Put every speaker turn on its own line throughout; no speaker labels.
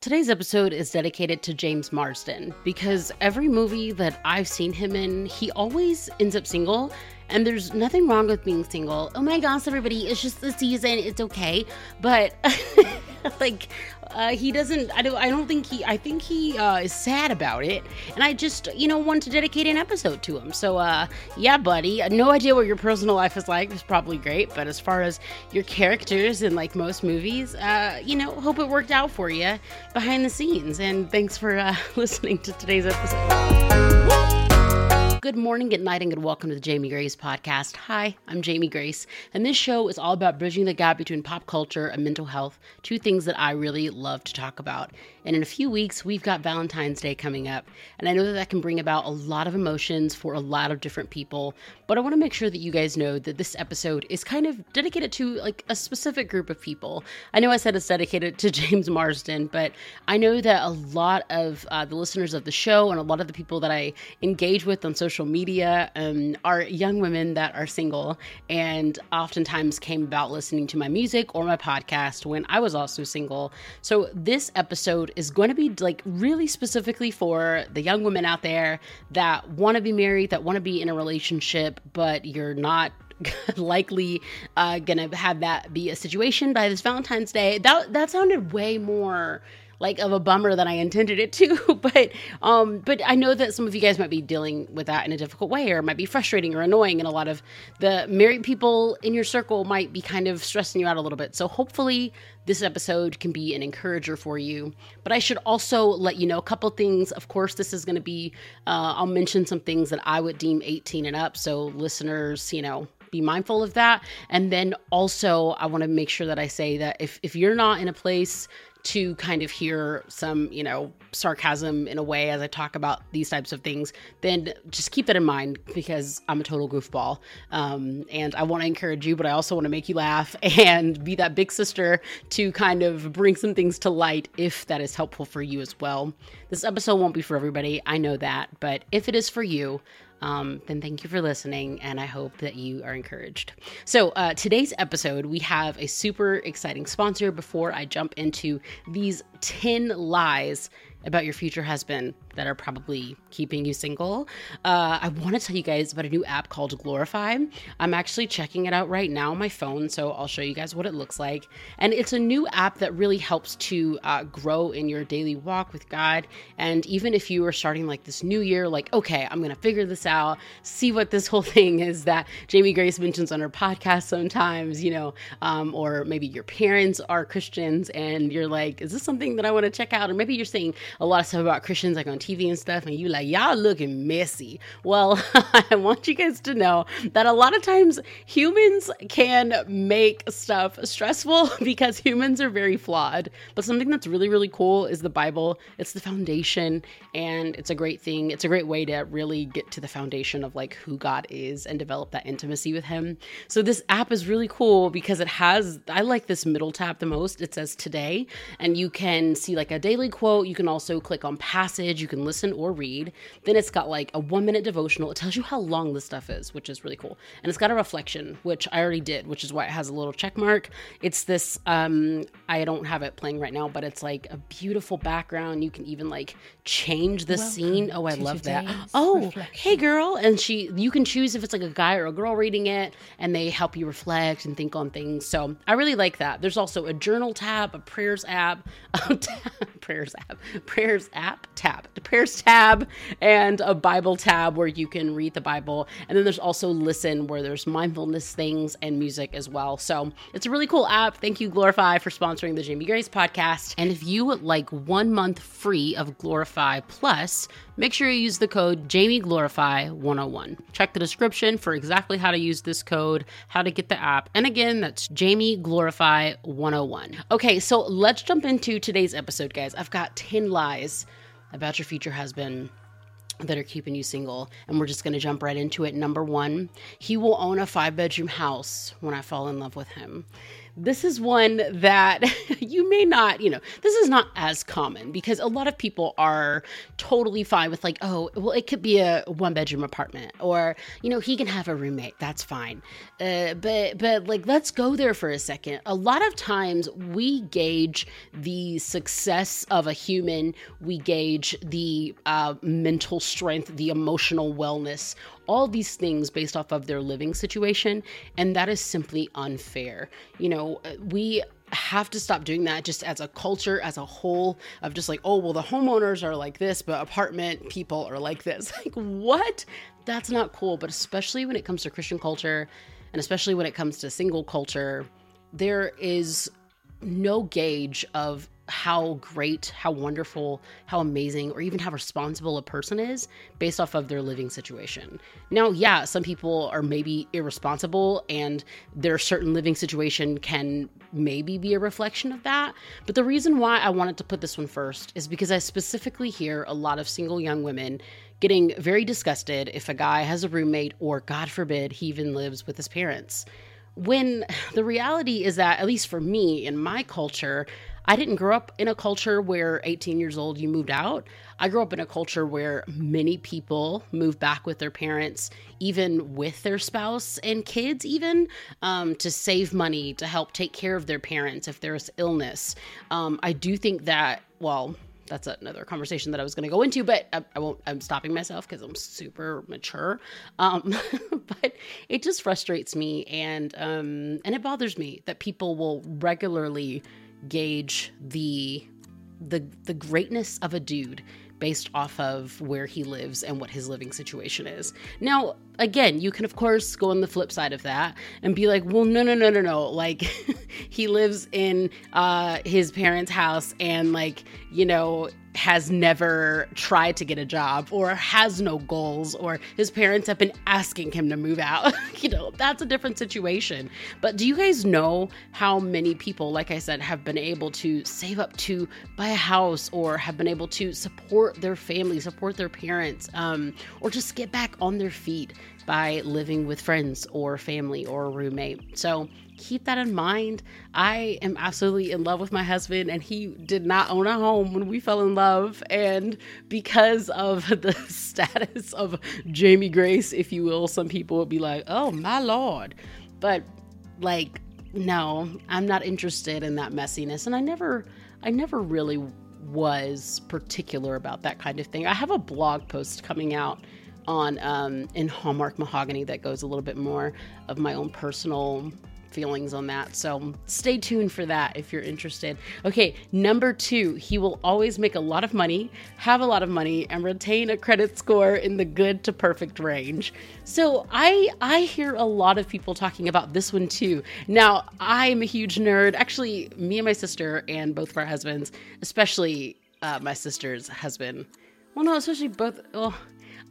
Today's episode is dedicated to James Marsden because every movie that I've seen him in, he always ends up single. And there's nothing wrong with being single. Oh my gosh, everybody, it's just the season, it's okay. But like uh, he doesn't I don't I don't think he I think he uh, is sad about it. And I just you know want to dedicate an episode to him. So uh yeah buddy. No idea what your personal life is like. It's probably great. But as far as your characters in like most movies uh you know hope it worked out for you behind the scenes. And thanks for uh, listening to today's episode Good morning, good night, and good welcome to the Jamie Grace podcast. Hi, I'm Jamie Grace, and this show is all about bridging the gap between pop culture and mental health, two things that I really love to talk about. And in a few weeks, we've got Valentine's Day coming up, and I know that that can bring about a lot of emotions for a lot of different people, but I want to make sure that you guys know that this episode is kind of dedicated to like a specific group of people. I know I said it's dedicated to James Marsden, but I know that a lot of uh, the listeners of the show and a lot of the people that I engage with on social social media um, are young women that are single and oftentimes came about listening to my music or my podcast when I was also single. So this episode is going to be like really specifically for the young women out there that want to be married, that want to be in a relationship, but you're not likely uh, gonna have that be a situation by this Valentine's Day. That that sounded way more like of a bummer than I intended it to. but um, but I know that some of you guys might be dealing with that in a difficult way, or might be frustrating or annoying, and a lot of the married people in your circle might be kind of stressing you out a little bit. So hopefully this episode can be an encourager for you. But I should also let you know a couple things. Of course, this is going to be, uh, I'll mention some things that I would deem 18 and up. So, listeners, you know, be mindful of that. And then also, I want to make sure that I say that if, if you're not in a place to kind of hear some, you know, sarcasm in a way as I talk about these types of things, then just keep that in mind because I'm a total goofball. Um, and I want to encourage you, but I also want to make you laugh and be that big sister to kind of bring some things to light if that is helpful for you as well. This episode won't be for everybody, I know that, but if it is for you, um, then thank you for listening, and I hope that you are encouraged. So, uh, today's episode, we have a super exciting sponsor before I jump into these 10 lies about your future husband that are probably keeping you single, uh, I want to tell you guys about a new app called Glorify. I'm actually checking it out right now on my phone, so I'll show you guys what it looks like. And it's a new app that really helps to uh, grow in your daily walk with God. And even if you are starting like this new year, like, okay, I'm going to figure this out, see what this whole thing is that Jamie Grace mentions on her podcast sometimes, you know, um, or maybe your parents are Christians and you're like, is this something that I want to check out? Or maybe you're saying a lot of stuff about Christians like on TV and stuff, and you like, y'all looking messy. Well, I want you guys to know that a lot of times humans can make stuff stressful because humans are very flawed. But something that's really, really cool is the Bible. It's the foundation, and it's a great thing. It's a great way to really get to the foundation of like who God is and develop that intimacy with Him. So this app is really cool because it has, I like this middle tab the most. It says today, and you can see like a daily quote. You can also click on passage. You can listen or read. Then it's got like a one minute devotional. It tells you how long the stuff is, which is really cool. And it's got a reflection, which I already did, which is why it has a little check mark. It's this, um, I don't have it playing right now, but it's like a beautiful background. You can even like change the Welcome scene. Oh, I love that. Oh, reflection. hey girl. And she, you can choose if it's like a guy or a girl reading it, and they help you reflect and think on things. So I really like that. There's also a journal tab, a prayers app, a tab, prayers app, prayers app tab, the prayers tab, and a Bible tab where you can read the Bible. And then there's also listen where there's mindfulness things and music as well. So it's a really cool app. Thank you, Glorify, for sponsoring the Jamie Grace podcast. And if you would like one month free of Glorify Plus, make sure you use the code JamieGlorify101. Check the description for exactly how to use this code, how to get the app. And again, that's JamieGlorify101. Okay, so let's jump into today's episode, guys. I've got 10 lies about your future husband that are keeping you single. And we're just going to jump right into it. Number one, he will own a five bedroom house when I fall in love with him. This is one that you may not, you know, this is not as common because a lot of people are totally fine with, like, oh, well, it could be a one bedroom apartment or, you know, he can have a roommate. That's fine. Uh, but, but like, let's go there for a second. A lot of times we gauge the success of a human, we gauge the uh, mental strength, the emotional wellness all these things based off of their living situation. And that is simply unfair. You know, uh, we have to stop doing that just as a culture as a whole of just like oh well the homeowners are like this but apartment people are like this like what that's not cool but especially when it comes to christian culture and especially when it comes to single culture there is no gauge of how great, how wonderful, how amazing, or even how responsible a person is based off of their living situation. Now, yeah, some people are maybe irresponsible and their certain living situation can maybe be a reflection of that. But the reason why I wanted to put this one first is because I specifically hear a lot of single young women getting very disgusted if a guy has a roommate or, God forbid, he even lives with his parents when the reality is that, at least for me in my culture, I didn't grow up in a culture where 18 years old you moved out. I grew up in a culture where many people move back with their parents, even with their spouse and kids, even um, to save money to help take care of their parents if there's illness. Um, I do think that, well, that's another conversation that I was going to go into, but I, I, won't. I'm stopping myself because I'm super mature. Um, but it just frustrates me, and um, and it bothers me that people will regularly gauge the the the greatness of a dude based off of where he lives and what his living situation is. Now, again, you can of course go on the flip side of that and be like, "Well, no, no, no, no, no. Like he lives in uh his parents' house and like, you know, has never tried to get a job or has no goals or his parents have been asking him to move out. you know, that's a different situation. But do you guys know how many people, like I said, have been able to save up to buy a house or have been able to support their family, support their parents, um, or just get back on their feet by living with friends or family or roommate? So keep that in mind. I am absolutely in love with my husband, and he did not own a home when we fell in love. And because of the status of Jamie Grace, if you will, some people would be like, oh, my Lord. But like, no, I'm not interested in that messiness. And I never, I never really was particular about that kind of thing. I have a blog post coming out on um, in Hallmark Mahogany that goes a little bit more of my own personal feelings on that. So stay tuned for that if you're interested. Okay, number two, he will always make a lot of money, have a lot of money, and retain a credit score in the good to perfect range. So I I hear a lot of people talking about this one too. Now I'm a huge nerd. Actually, me and my sister and both of our husbands, especially uh, my sister's husband. Well, no, especially both. Oh,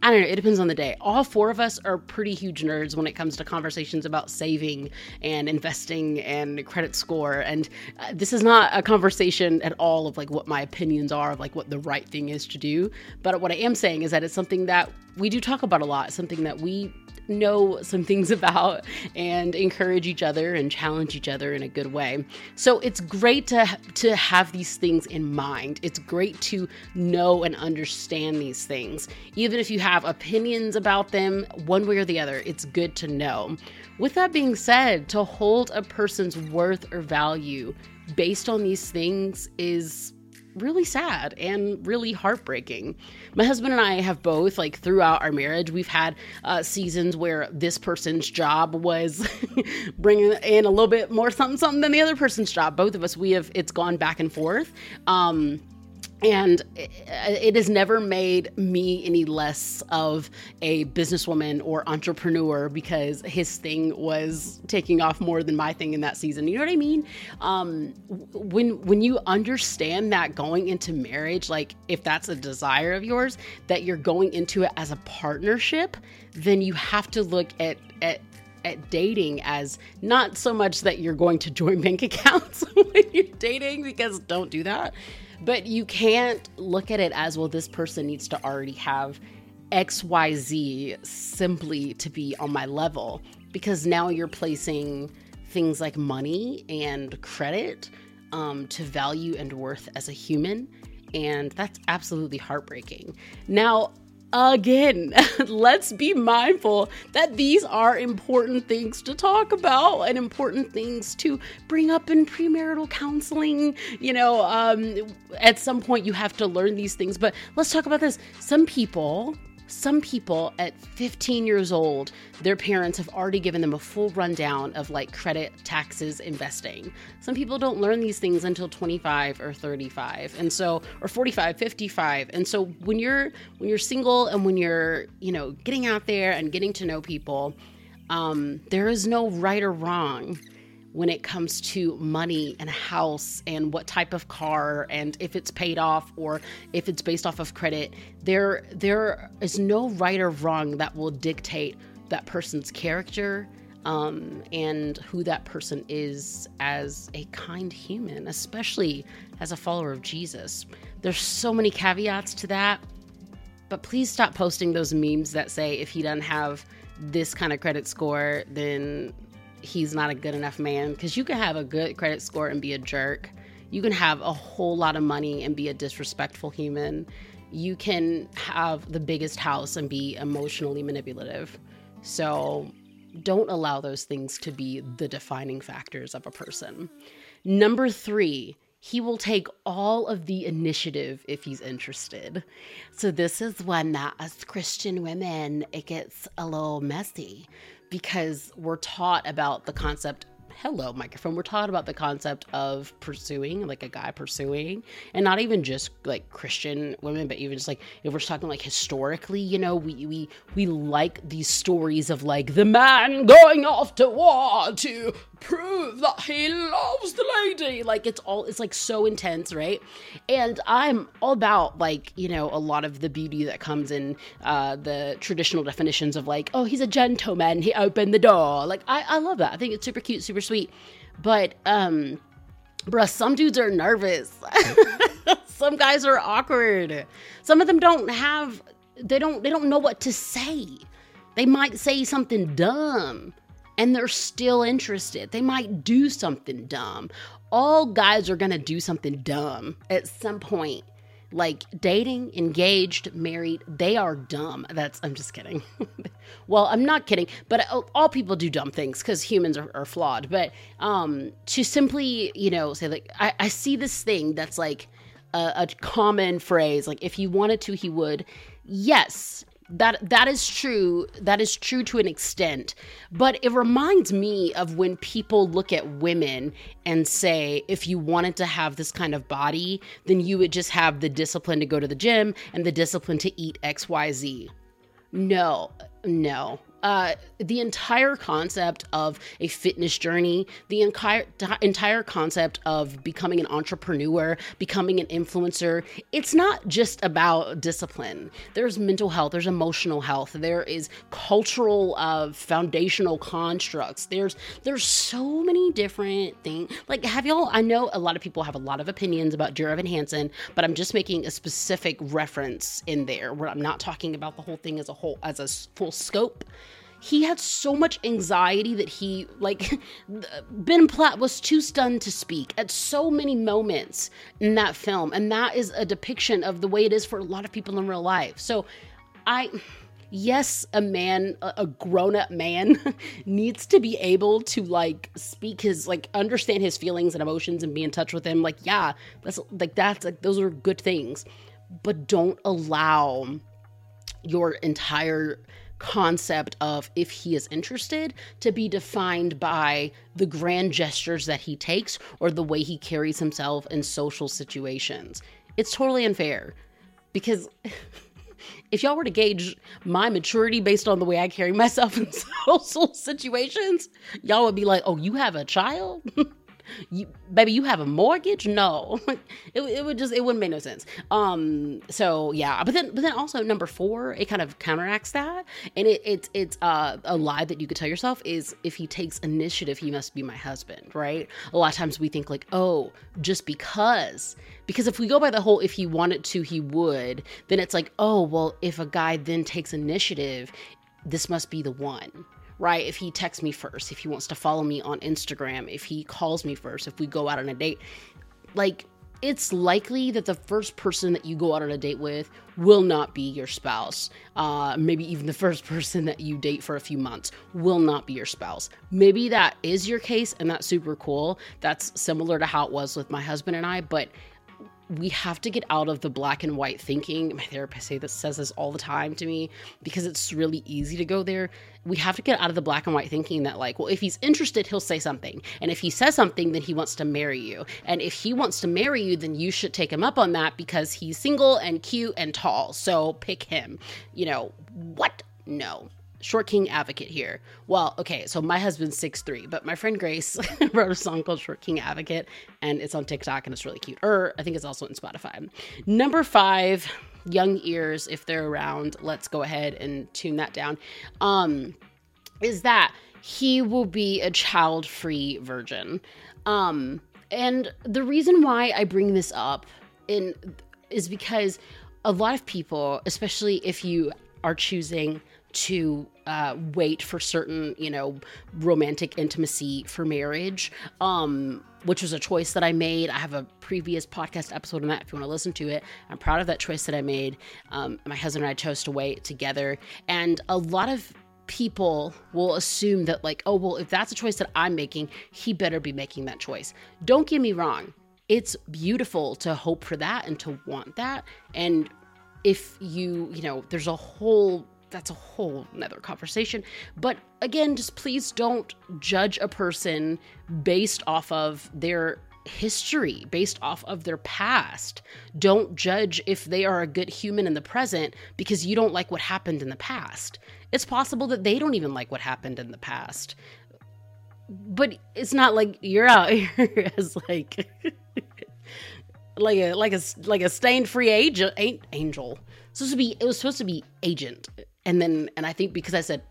I don't know, it depends on the day. All four of us are pretty huge nerds when it comes to conversations about saving and investing and credit score. And uh, this is not a conversation at all of like what my opinions are of like what the right thing is to do. But what I am saying is that it's something that we do talk about a lot, something that we know some things about and encourage each other and challenge each other in a good way. So it's great to to have these things in mind. It's great to know and understand these things. Even if you have opinions about them one way or the other, it's good to know. With that being said, to hold a person's worth or value based on these things is really sad and really heartbreaking. My husband and I have both, like throughout our marriage, we've had uh, seasons where this person's job was bringing in a little bit more something, something than the other person's job. Both of us, we have, it's gone back and forth. Um, and it has never made me any less of a businesswoman or entrepreneur because his thing was taking off more than my thing in that season. You know what I mean? Um, when when you understand that going into marriage, like if that's a desire of yours, that you're going into it as a partnership, then you have to look at at at dating as not so much that you're going to join bank accounts when you're dating because don't do that but you can't look at it as well, this person needs to already have XYZ simply to be on my level because now you're placing things like money and credit um, to value and worth as a human. And that's absolutely heartbreaking. Now, again, let's be mindful that these are important things to talk about and important things to bring up in premarital counseling. You know, um, at some point you have to learn these things, but let's talk about this. Some people some people at 15 years old, their parents have already given them a full rundown of like credit, taxes, investing. Some people don't learn these things until 25 or 35. And so or 45, 55. And so when you're when you're single and when you're, you know, getting out there and getting to know people, um, there is no right or wrong when it comes to money and a house and what type of car and if it's paid off or if it's based off of credit there there is no right or wrong that will dictate that person's character um, and who that person is as a kind human especially as a follower of jesus. There's so many caveats to that but please stop posting those memes that say if he doesn't have this kind of credit score then he's not a good enough man because you can have a good credit score and be a jerk. You can have a whole lot of money and be a disrespectful human. You can have the biggest house and be emotionally manipulative. So don't allow those things to be the defining factors of a person. Number three, he will take all of the initiative if he's interested. So, this is when, uh, as Christian women, it gets a little messy because we're taught about the concept hello microphone. We're taught about the concept of pursuing like a guy pursuing and not even just like christian women but even just like if we're talking like historically you know we we we like these stories of like the man going off to war to prove that he loves the lady like it's all it's like so intense right and i'm all about like you know a lot of the beauty that comes in uh the traditional definitions of like oh he's a gentleman he opened the door like i i love that i think it's super cute super sweet. But um bruh, some dudes are nervous. some guys are awkward. Some of them don't have they don't they don't know what to say. They might say something dumb and they're still interested. They might do something dumb. All guys are going to do something dumb at some point like dating, engaged, married, they are dumb. That's, I'm just kidding. well, I'm not kidding, but all people do dumb things because humans are, are, flawed. But um, to simply, you know, say, like, I, I see this thing that's like a, a common phrase, like, if he wanted to, he would. Yes, that that is true that is true to an extent. But it reminds me of when people look at women and say if you wanted to have this kind of body then you would just have the discipline to go to the gym and the discipline to eat xyz no no uh, the entire concept of a fitness journey, the entire entire concept of becoming an entrepreneur, becoming an influencer, it's not just about discipline. There's mental health, there's emotional health, there is cultural uh, foundational constructs. There's there's so many different things. Like, have y'all? I know a lot of people have a lot of opinions about Dear Evan Hansen, but I'm just making a specific reference in there where I'm not talking about the whole thing as a whole as a full scope he had so much anxiety that he like Ben Platt was too stunned to speak at so many moments in that film and that is a depiction of the way it is for a lot of people in real life. So I yes, a man, a grown up man, needs to be able to like speak his, like, understand his feelings and emotions and be in touch with him. Like, yeah, that's like, that's like, those are good things. But don't allow your entire concept of if he is interested to be defined by the grand gestures that he takes or the way he carries himself in social situations. It's totally unfair because if y'all were to gauge my maturity based on the way I carry myself in social situations, y'all would be like, oh, you have a child? You baby you have a mortgage? No. It, it would just it wouldn't make no sense. Um so yeah but then but then also number four it kind of counteracts that. And it, it's it's uh, a lie that you could tell yourself is if he takes initiative he must be my husband right? A lot of times we think like oh just because. Because if we go by the whole if he wanted to he would then it's like oh well if a guy then takes initiative this must be the one right? If he texts me first, if he wants to follow me on Instagram, if he calls me first, if we go out on a date, like it's likely that the first person that you go out on a date with will not be your spouse. Uh, maybe even the first person that you date for a few months will not be your spouse. Maybe that is your case, and that's super cool. That's similar to how it was with my husband and I, but we have to get out of the black and white thinking. My therapist say this says this all the time to me because it's really easy to go there. We have to get out of the black and white thinking that like, well, if he's interested, he'll say something. And if he says something, then he wants to marry you. And if he wants to marry you, then you should take him up on that because he's single and cute and tall. So pick him. You know, what? No short king advocate here. Well, okay, so my husband's six three, but my friend Grace wrote a song called Short King Advocate, and it's on TikTok and it's really cute. Or I think it's also on Spotify. Number five, young ears, if they're around, let's go ahead and tune that down. Um, is that he will be a child-free virgin. Um, and the reason why I bring this up in is because a lot of people, especially if you are choosing to uh, wait for certain, you know, romantic intimacy for marriage, um, which was a choice that I made. I have a previous podcast episode on that if you want to listen to it. I'm proud of that choice that I made. Um, my husband and I chose to wait together. And a lot of people will assume that, like, oh, well, if that's a choice that I'm making, he better be making that choice. Don't get me wrong. It's beautiful to hope for that and to want that. And if you, you know, there's a whole that's a whole nother conversation. But again, just please don't judge a person based off of their history, based off of their past. Don't judge if they are a good human in the present because you don't like what happened in the past. It's possible that they don't even like what happened in the past. But it's not like you're out here as like like a like a like a stained free angel angel. supposed to be it was supposed to be agent and then and I think because I said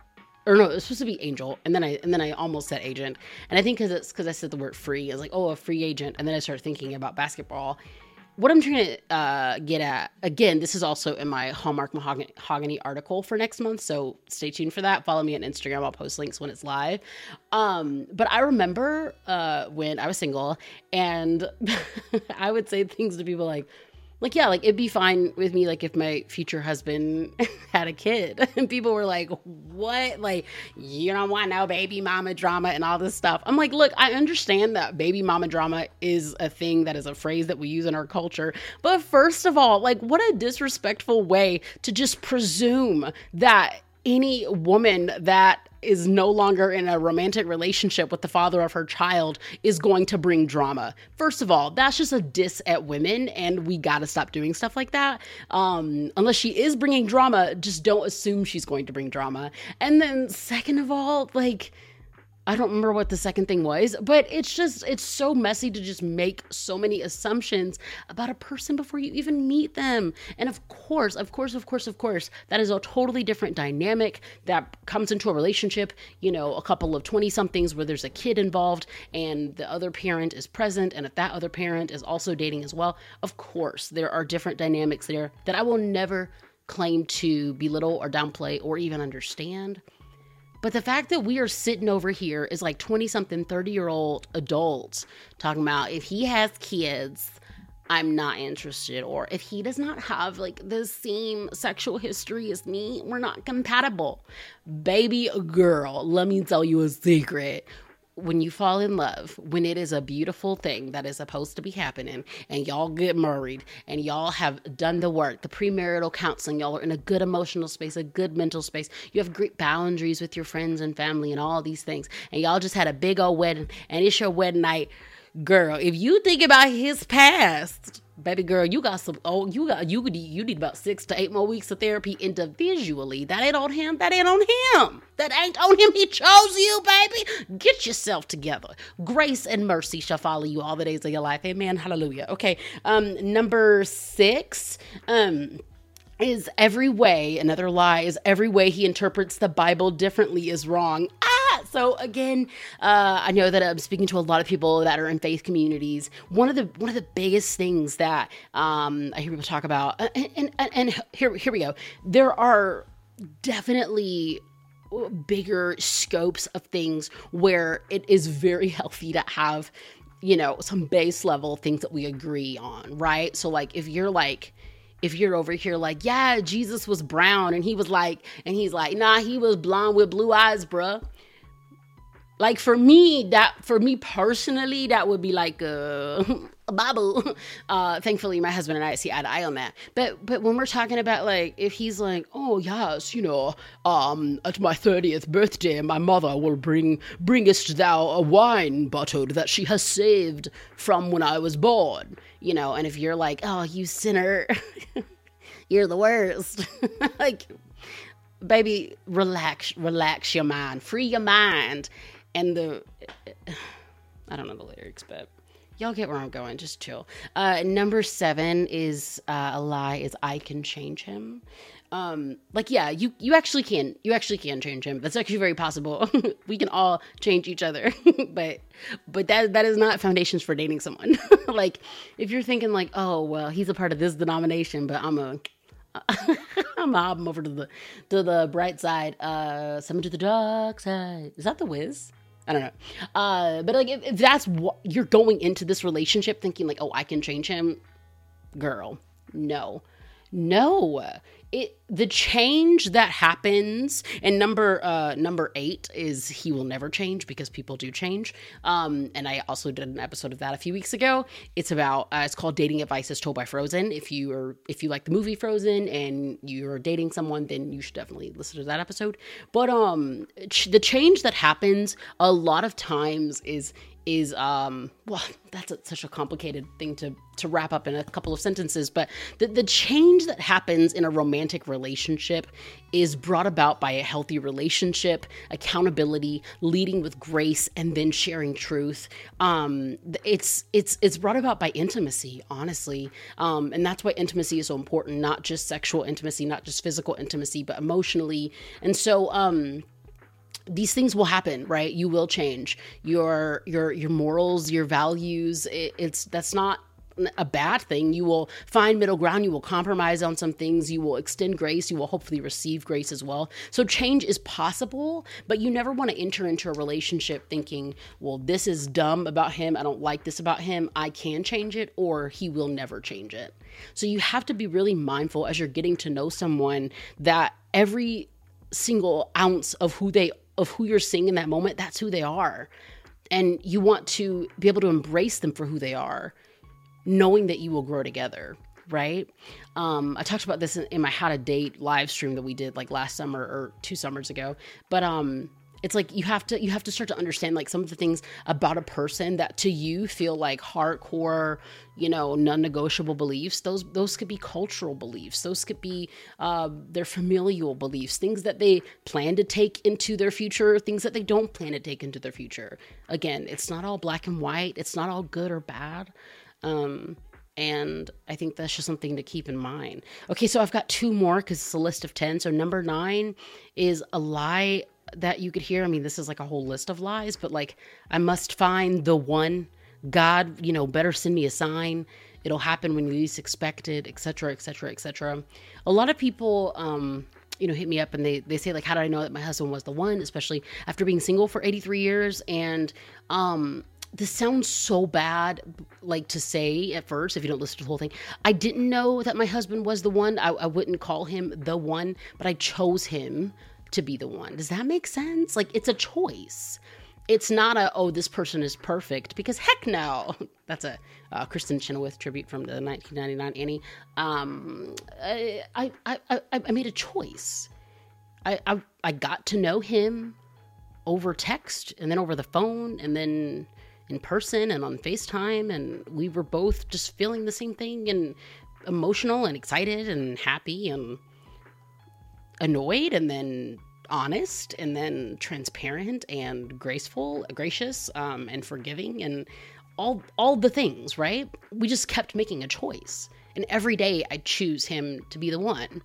or no, it was supposed to be angel, and then I and then I almost said agent, and I think because it's because I said the word free, I was like, oh, a free agent, and then I started thinking about basketball. What I'm trying to uh, get at again, this is also in my Hallmark Mahogany article for next month, so stay tuned for that. Follow me on Instagram; I'll post links when it's live. Um, but I remember uh, when I was single, and I would say things to people like, like yeah like it'd be fine with me like if my future husband had a kid. And people were like what? Like you don't want no baby mama drama and all this stuff. I'm like look i understand that baby mama drama is a thing that is a phrase that we use in our culture. But first of all like what a disrespectful way to just presume that any woman that is no longer in a romantic relationship with the father of her child is going to bring drama. First of all, that's just a diss at women, and we got to stop doing stuff like that. Um, unless she is bringing drama, just don't assume she's going to bring drama. And then, second of all, like, I don't remember what the second thing was, but it's just, it's so messy to just make so many assumptions about a person before you even meet them. And of course, of course, of course, of course, that is a totally different dynamic that comes into a relationship, you know, a couple of 20 somethings where there's a kid involved and the other parent is present. And if that other parent is also dating as well, of course, there are different dynamics there that I will never claim to belittle or downplay or even understand. But the fact that we are sitting over here is like 20 something, 30 year old adults talking about if he has kids, I'm not interested. Or if he does not have like the same sexual history as me, we're not compatible. Baby girl, let me tell you a secret when you fall in love, when it is a beautiful thing that is supposed to be happening, and y'all get married and y'all have done the work, the premarital counseling, y'all are in a good emotional space, a good mental space, you have great boundaries with your friends and family and all these things, and y'all just had a big old wedding, and it's your wedding night. Girl, if you think about his past, baby girl, you got some. Oh, you got you could you need about six to eight more weeks of therapy individually. That ain't on him. That ain't on him. That ain't on him. He chose you, baby. Get yourself together. Grace and mercy shall follow you all the days of your life. Amen. Hallelujah. Okay. Um, number six. Um is every way another lie is every way he interprets the bible differently is wrong ah so again uh, i know that i'm speaking to a lot of people that are in faith communities. One of the one of the biggest things that um, i hear people talk about and, and, and here, here we go. There are definitely bigger scopes of things where it is very healthy to have you know some base level things that we agree on right? So like if you're like if you're over here like yeah jesus was brown and he was like and he's like nah he was blonde with blue eyes bruh like for me that for me personally that would be like a babu uh thankfully my husband and i see eye to eye on that. But but when we're talking about like if he's like oh yes you know um at my 30th birthday my mother will bring bringest thou a wine bottled that she has saved from when i was born you know? And if you're like oh you sinner you're the worst like baby relax relax your mind free your mind and the I don't know the lyrics, but y'all get where I'm going. Just chill. Uh, number seven is uh, a lie. Is I can change him. Um, like yeah, you you actually can. You actually can change him. That's actually very possible. we can all change each other, but but that that is not foundations for dating someone. like if you're thinking like, oh well, he's a part of this denomination, but I'm a I'm him over to the to the bright side. Uh, summon to the dark side. Is that the Wiz? I don't know. Uh, but like, if, if that's what you're going into this relationship thinking, like, oh, I can change him, girl, no, no it the change that happens and number uh number eight is he will never change because people do change. Um and i also did an episode of that a few weeks ago. It's about uh, it's called dating advice as told by frozen. If you are if you like the movie frozen and you're dating someone then you should definitely listen to that episode. But um ch- the change that happens a lot of times is is um well that's a, such a complicated thing to to wrap up in a couple of sentences but the, the change that happens in a romantic relationship is brought about by a healthy relationship accountability leading with grace and then sharing truth. Um it's it's it's brought about by intimacy honestly. Um and that's why intimacy is so important not just sexual intimacy not just physical intimacy but emotionally. And so um these things will happen right? You will change. Your your your morals your values it, it's that's not a bad thing. You will find middle ground. You will compromise on some things. You will extend grace. You will hopefully receive grace as well. So change is possible, but you never want to enter into a relationship thinking, well, this is dumb about him. I don't like this about him. I can change it, or he will never change it. So you have to be really mindful as you're getting to know someone that every single ounce of who they of who you're seeing in that moment, that's who they are. And you want to be able to embrace them for who they are, knowing that you will grow together, right? Um, I talked about this in, in my How to Date live stream that we did like last summer or two summers ago. But um, it's like you have to you have to start to understand like some of the things about a person that to you feel like hardcore you know non-negotiable beliefs. Those those could be cultural beliefs. Those could be uh, their familial beliefs things that they plan to take into their future things that they don't plan to take into their future. Again it's not all black and white. It's not all good or bad um, and I think that's just something to keep in mind. Okay, so I've got two more because it's a list of 10. So, number nine is a lie that you could hear. I mean, this is like a whole list of lies, but like, I must find the one. God, you know, better send me a sign. It'll happen when you least expect it, etc., etc., etc. A lot of people, um, you know, hit me up and they they say like, how did I know that my husband was the one? Especially after being single for 83 years. And um, this sounds so bad, like to say at first if you don't listen to the whole thing. I didn't know that my husband was the one. I, I wouldn't call him the one, but I chose him to be the one. Does that make sense? Like it's a choice. It's not a oh this person is perfect because heck no. That's a uh, Kristin Chenoweth tribute from the 1999 Annie. Um, I, I I I made a choice. I, I I got to know him over text and then over the phone and then in person and on FaceTime and we were both just feeling the same thing and emotional and excited and happy and annoyed and then honest and then transparent and graceful, gracious, um, and forgiving and all all the things, right? We just kept making a choice. And every day I choose him to be the one.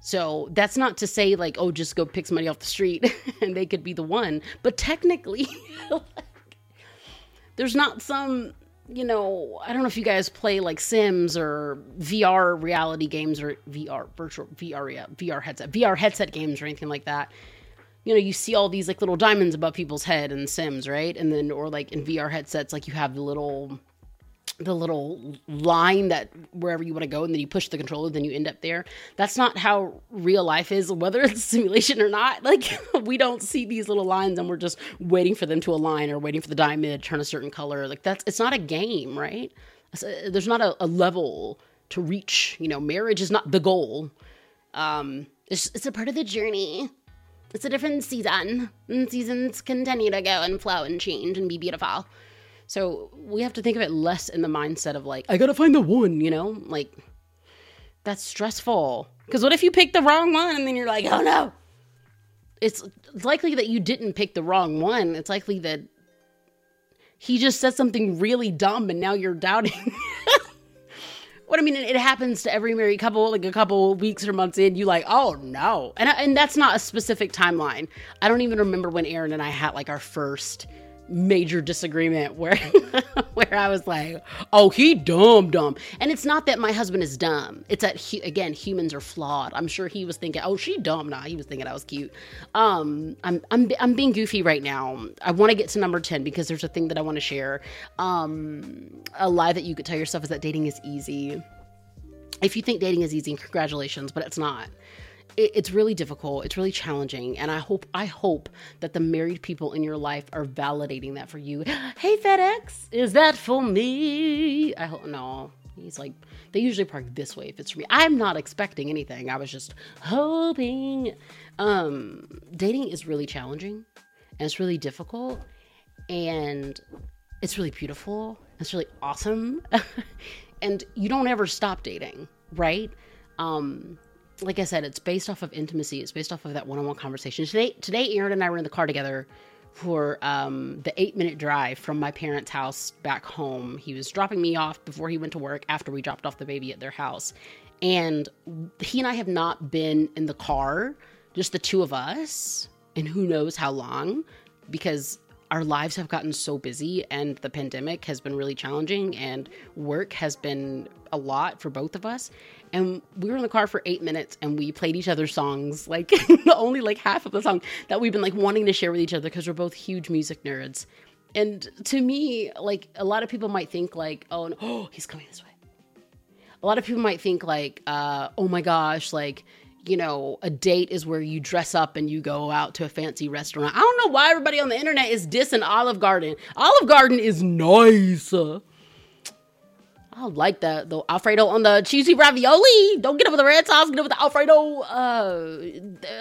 So that's not to say like, oh, just go pick somebody off the street and they could be the one. But technically, there's not some you know, I don't know if you guys play like Sims or VR reality games or VR virtual VR VR headset VR headset games or anything like that. you know, you see all these like little diamonds above people's head in Sims, right? And then, or like in VR headsets, like you have the little the little line that wherever you want to go and then you push the controller then you end up there. That's not how real life is whether it's a simulation or not. Like we don't see these little lines and we're just waiting for them to align or waiting for the diamond to turn a certain color. Like that's it's not a game right? There's not a, a level to reach you know marriage is not the goal. Um it's, it's a part of the journey. It's a different season. And seasons continue to go and flow and change and be beautiful so we have to think of it less in the mindset of like, I gotta find the one, you know? Like, that's stressful. Because what if you pick the wrong one and then you're like, oh no? It's likely that you didn't pick the wrong one. It's likely that he just said something really dumb and now you're doubting. what I mean, it happens to every married couple, like a couple weeks or months in, you like, oh no. And, and that's not a specific timeline. I don't even remember when Aaron and I had like our first major disagreement where where I was like, "Oh, he dumb dumb." And it's not that my husband is dumb. It's that he, again, humans are flawed. I'm sure he was thinking, "Oh, she dumb." Nah, he was thinking I was cute. Um, I'm I'm I'm being goofy right now. I want to get to number 10 because there's a thing that I want to share. Um, a lie that you could tell yourself is that dating is easy. If you think dating is easy, congratulations, but it's not it, it's really difficult. It's really challenging, and I hope I hope that the married people in your life are validating that for you. Hey FedEx, is that for me? I hope no. He's like, they usually park this way if it's for me. I'm not expecting anything. I was just hoping. Um, dating is really challenging and it's really difficult and it's really beautiful. It's really awesome. and you don't ever stop dating, right? Um, like I said, it's based off of intimacy. It's based off of that one-on-one conversation. Today, today, Aaron and I were in the car together for um, the eight-minute drive from my parents' house back home. He was dropping me off before he went to work. After we dropped off the baby at their house, and he and I have not been in the car, just the two of us, and who knows how long, because our lives have gotten so busy and the pandemic has been really challenging and work has been a lot for both of us. And we were in the car for eight minutes and we played each other's songs like only like half of the song that we've been like wanting to share with each other because we're both huge music nerds. And to me like a lot of people might think like oh no, oh he's coming this way. A lot of people might think like uh, oh my gosh like you know a date is where you dress up and you go out to a fancy restaurant i don't know why everybody on the internet is dissing olive garden olive garden is nice I like that though. Alfredo on the cheesy ravioli. Don't get it with the red sauce. Get it with the Alfredo. Uh,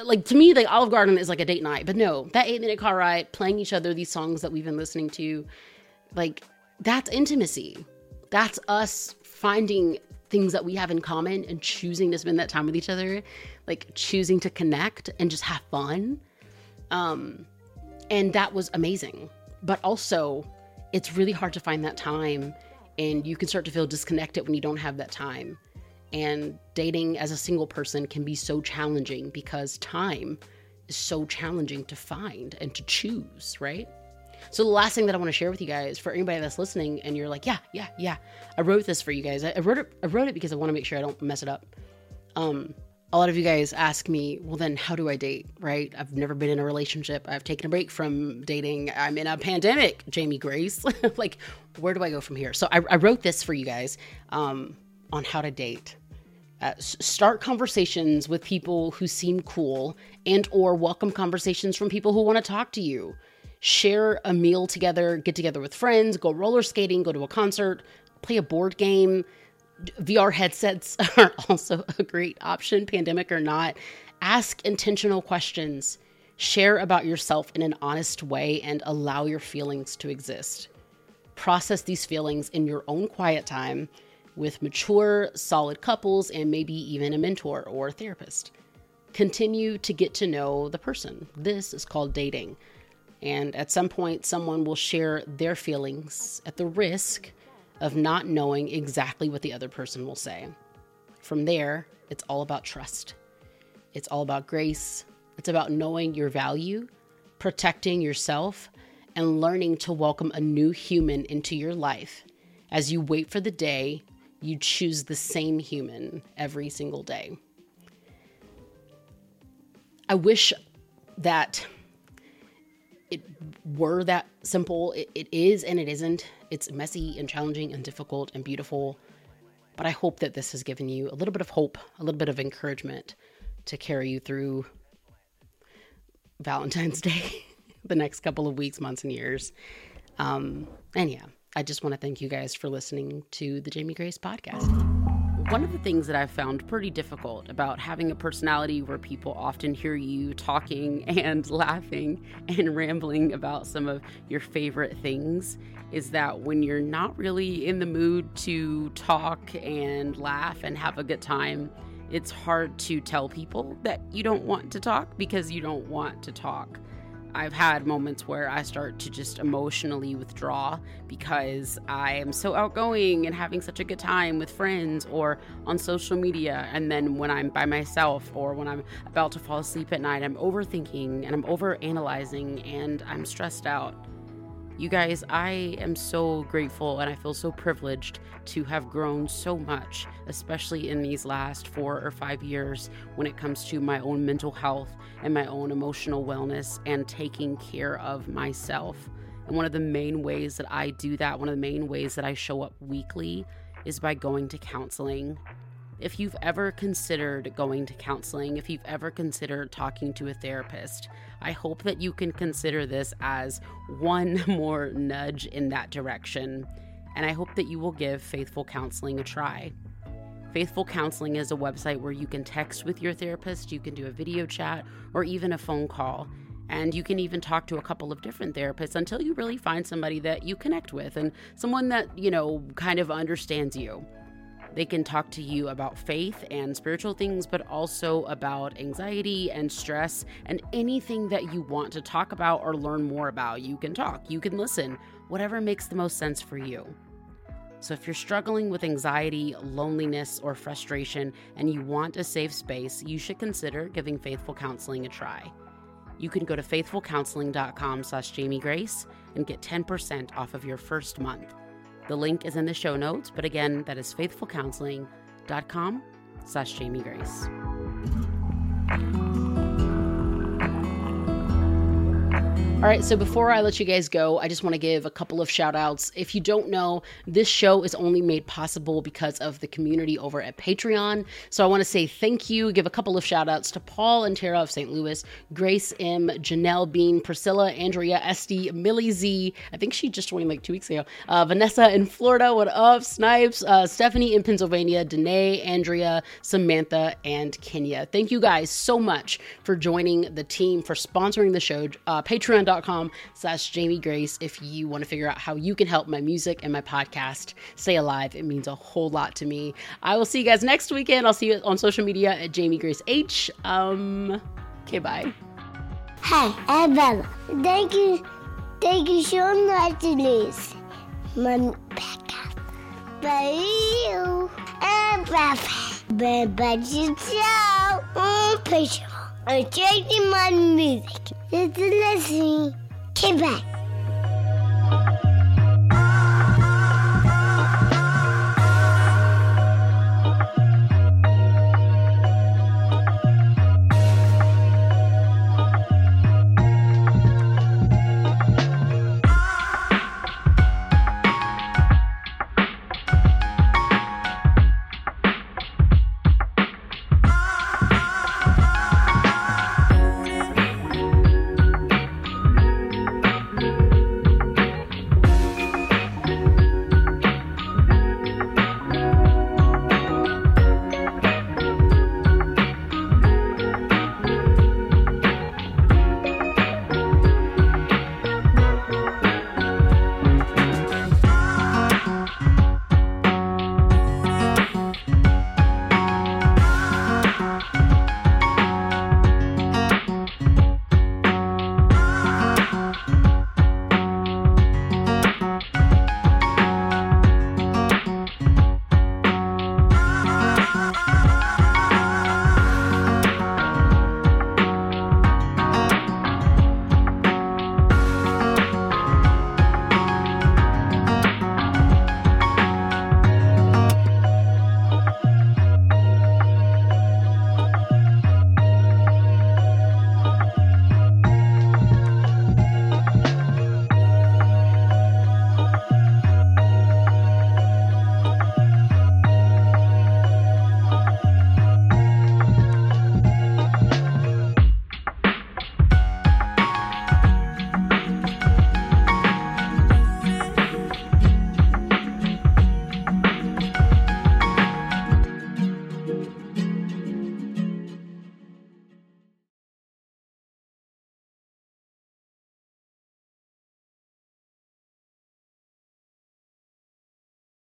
like to me, the Olive Garden is like a date night. But no, that eight minute car ride, playing each other these songs that we've been listening to, like that's intimacy. That's us finding things that we have in common and choosing to spend that time with each other, like choosing to connect and just have fun. Um, and that was amazing. But also, it's really hard to find that time and you can start to feel disconnected when you don't have that time. And dating as a single person can be so challenging because time is so challenging to find and to choose, right? So the last thing that I want to share with you guys for anybody that's listening and you're like, yeah, yeah, yeah, I wrote this for you guys. I, wrote it. I wrote it because I want to make sure I don't mess it up. Um, a lot of you guys ask me, well, then how do I date? Right? I've never been in a relationship. I've taken a break from dating. I'm in a pandemic, Jamie Grace. like, where do I go from here? So I, I wrote this for you guys um, on how to date. Uh, start conversations with people who seem cool and or welcome conversations from people who want to talk to you share a meal together get together with friends go roller skating go to a concert play a board game VR headsets are also a great option, pandemic or not. Ask intentional questions. Share about yourself in an honest way and allow your feelings to exist. Process these feelings in your own quiet time with mature, solid couples and maybe even a mentor or a therapist. Continue to get to know the person. This is called dating. And at some point, someone will share their feelings at the risk of not knowing exactly what the other person will say. From there, it's all about trust. It's all about grace. It's about knowing your value, protecting yourself, and learning to welcome a new human into your life as you wait for the day you choose the same human every single day. I wish that were that simple. It, it is and it isn't. It's messy and challenging and difficult and beautiful. But I hope that this has given you a little bit of hope, a little bit of encouragement to carry you through Valentine's Day, the next couple of weeks, months, and years. Um, and yeah, I just want to thank you guys for listening to the Jamie Grace podcast. One of the things that I've found pretty difficult about having a personality where people often hear you talking and laughing and rambling about some of your favorite things is that when you're not really in the mood to talk and laugh and have a good time, it's hard to tell people that you don't want to talk because you don't want to talk. I've had moments where I start to just emotionally withdraw because I am so outgoing and having such a good time with friends or on social media. And then when I'm by myself or when I'm about to fall asleep at night, I'm overthinking and I'm overanalyzing and I'm stressed out. You guys, I am so grateful and I feel so privileged to have grown so much, especially in these last four or five years when it comes to my own mental health and my own emotional wellness and taking care of myself. And one of the main ways that I do that, one of the main ways that I show up weekly, is by going to counseling. If you've ever considered going to counseling, if you've ever considered talking to a therapist, I hope that you can consider this as one more nudge in that direction. And I hope that you will give Faithful Counseling a try. Faithful Counseling is a website where you can text with your therapist, you can do a video chat, or even a phone call. And you can even talk to a couple of different therapists until you really find somebody that you connect with and someone that, you know, kind of understands you. They can talk to you about faith and spiritual things, but also about anxiety and stress and anything that you want to talk about or learn more about. You can talk, you can listen, whatever makes the most sense for you. So, if you're struggling with anxiety, loneliness, or frustration, and you want a safe space, you should consider giving Faithful Counseling a try. You can go to faithfulcounseling.com slash Jamie Grace and get 10% off of your first month. The link is in the show notes, but again, that is faithfulcounseling.com slash Jamie Grace. All right, so before I let you guys go, I just want to give a couple of shout outs. If you don't know, this show is only made possible because of the community over at Patreon. So I want to say thank you, give a couple of shout outs to Paul and Tara of St. Louis, Grace M, Janelle Bean, Priscilla, Andrea, Esty, Millie Z. I think she just joined like two weeks ago. Uh, Vanessa in Florida, what up? Snipes, uh, Stephanie in Pennsylvania, Danae, Andrea, Samantha, and Kenya. Thank you guys so much for joining the team, for sponsoring the show. Uh, Patreon.com patreon.com slash Jamie Grace if you want to figure out how you can help my music and my podcast stay alive. It means a whole lot to me. I will see you guys next weekend. I'll see you on social media at Jamie Grace H. Um, okay, bye.
Hi, I'm Bella. Thank you. Thank you so much, Liz. My podcast. Bye. you. And bye. Bye. Bye. Show I'm changing my music. Just listening. Come back.